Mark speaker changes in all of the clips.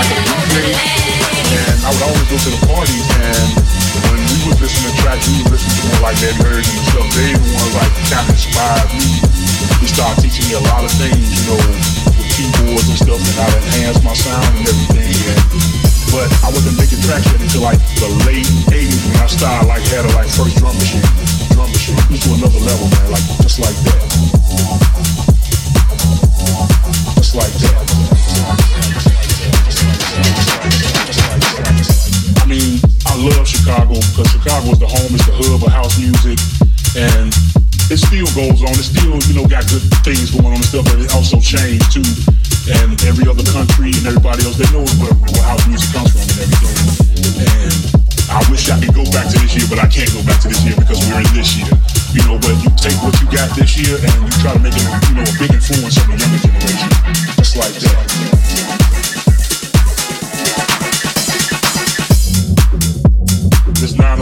Speaker 1: and I would always go to the parties. And when we would listen to tracks, we would listen to more
Speaker 2: like Ed Heard and stuff. They the ones like kind of inspired me. They started teaching me a lot of things, you know, with keyboards and stuff, and how to enhance my sound and everything. And, but I wasn't making tracks until like the late '80s when I started like had a like first drum machine. Drum machine, to another level, man. Like just like that. Just like that. Love Chicago because Chicago is the home, it's the hub of house music, and it still goes on. It still, you know, got good things going on and stuff, but it also changed too. And every other country and everybody else, they know where, where house music comes from and everything. And I wish I could go back to this year, but I can't go back to this year because we're in this year. You know, but you take what you got this year and you try to make it, you know, a big influence on the younger generation. Just like that.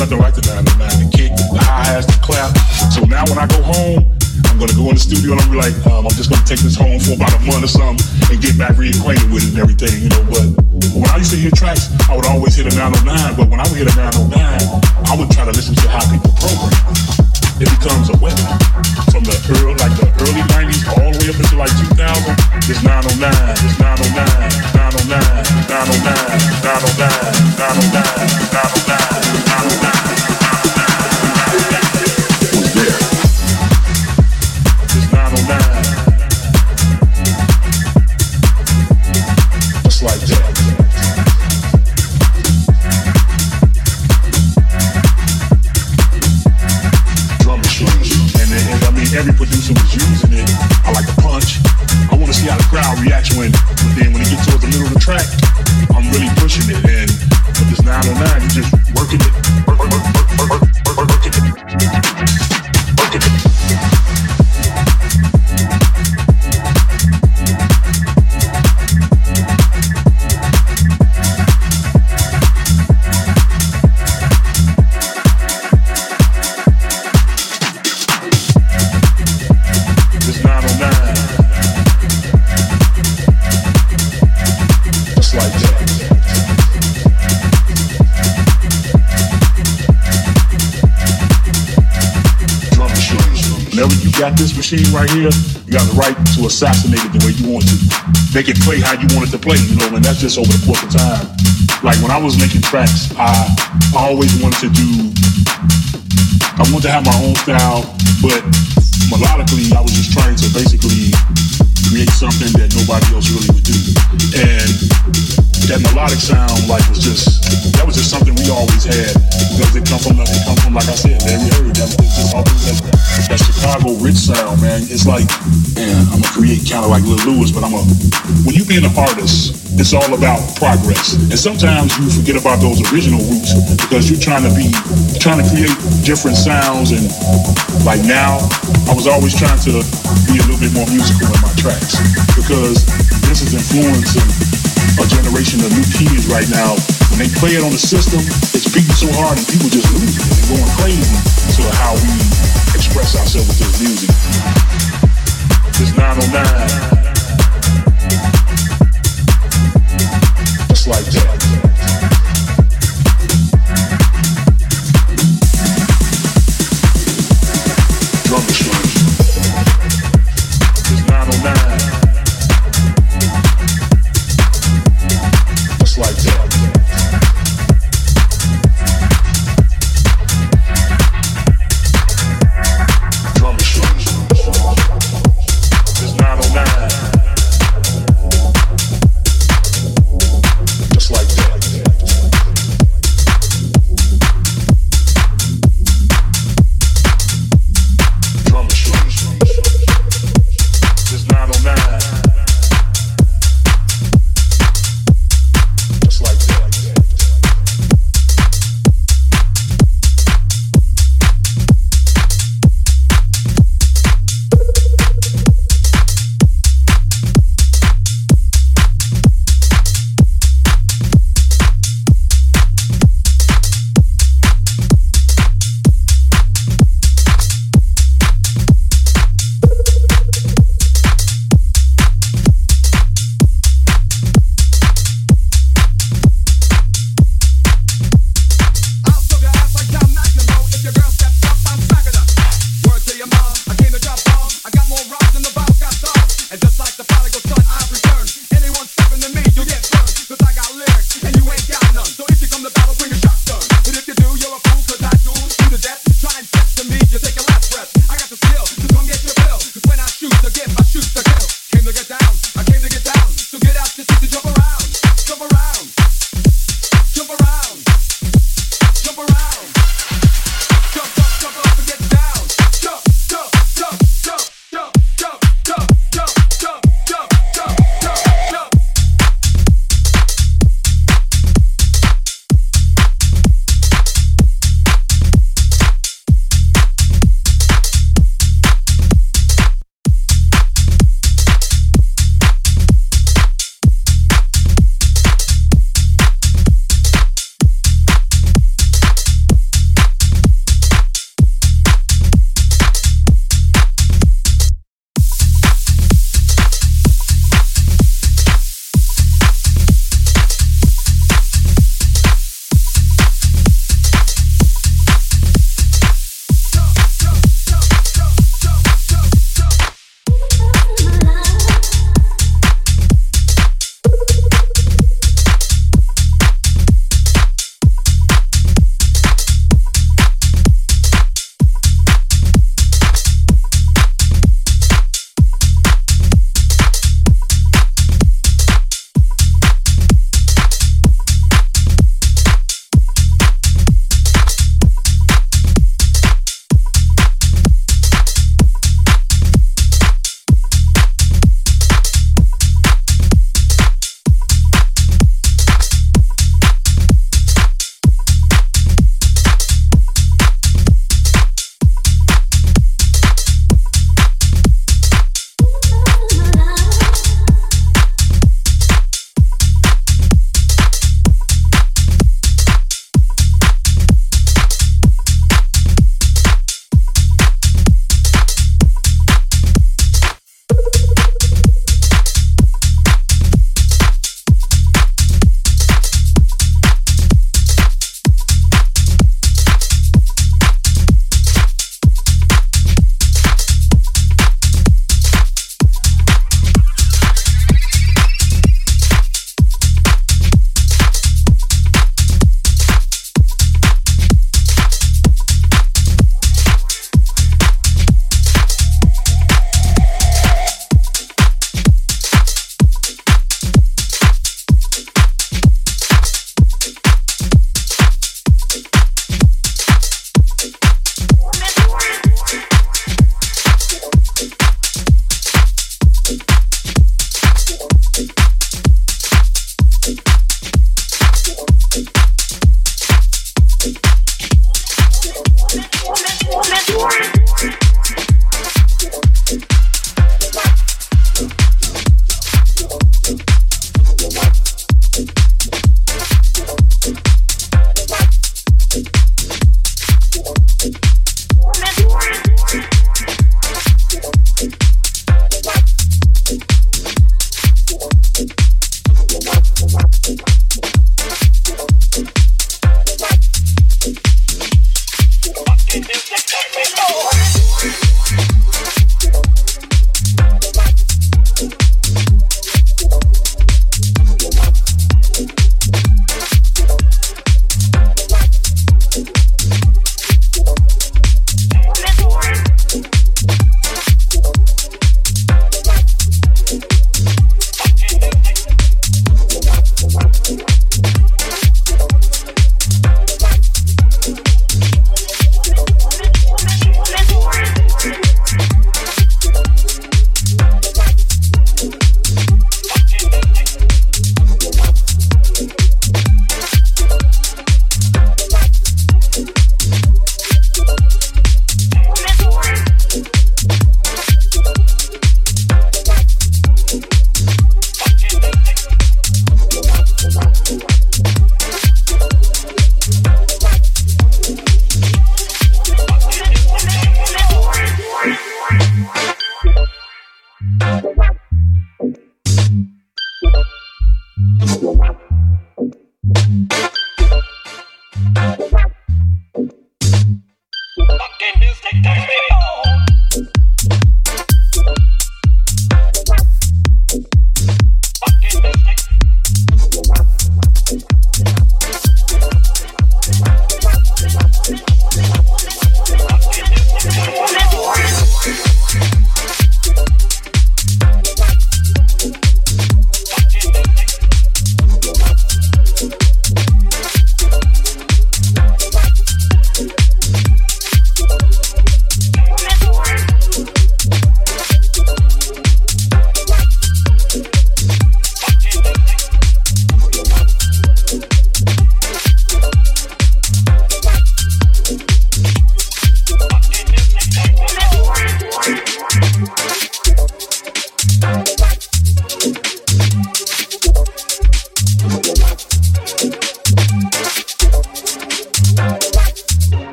Speaker 2: nothing like the 909. The kick, the hi-hats, the clap. So now when I go home, I'm gonna go in the studio and I'm like, um, I'm just gonna take this home for about a month or something and get back reacquainted with it and everything, you know. But when I used to hear tracks, I would always hit a 909. But when I would hit a 909, I would try to listen to how people program. It becomes a weapon from the early, like the early 90s all the way up into like 2000. It's 909, it's 909, 909, 909, 909, 909, 909, 909 down. Machine right here, you got the right to assassinate it the way you want to. Make it play how you want it to play, you know, and that's just over the course of time. Like when I was making tracks, I always wanted to do I wanted to have my own style, but melodically, I was just trying to basically create something that nobody else really would do. And that melodic sound, like, was just that was just something we always had because it come from it come from like I said, Larry Heard. That was just always that, that Chicago rich sound, man. It's like, man, I'm gonna create kind of like Lil Louis, but I'm a when you being an artist, it's all about progress. And sometimes you forget about those original roots because you're trying to be trying to create different sounds and like now I was always trying to be a little bit more musical in my tracks because this is influencing a generation of new kids right now. When they play it on the system, it's beating so hard and people just losing it and going crazy to how we express ourselves with this music. This 909. Just like that.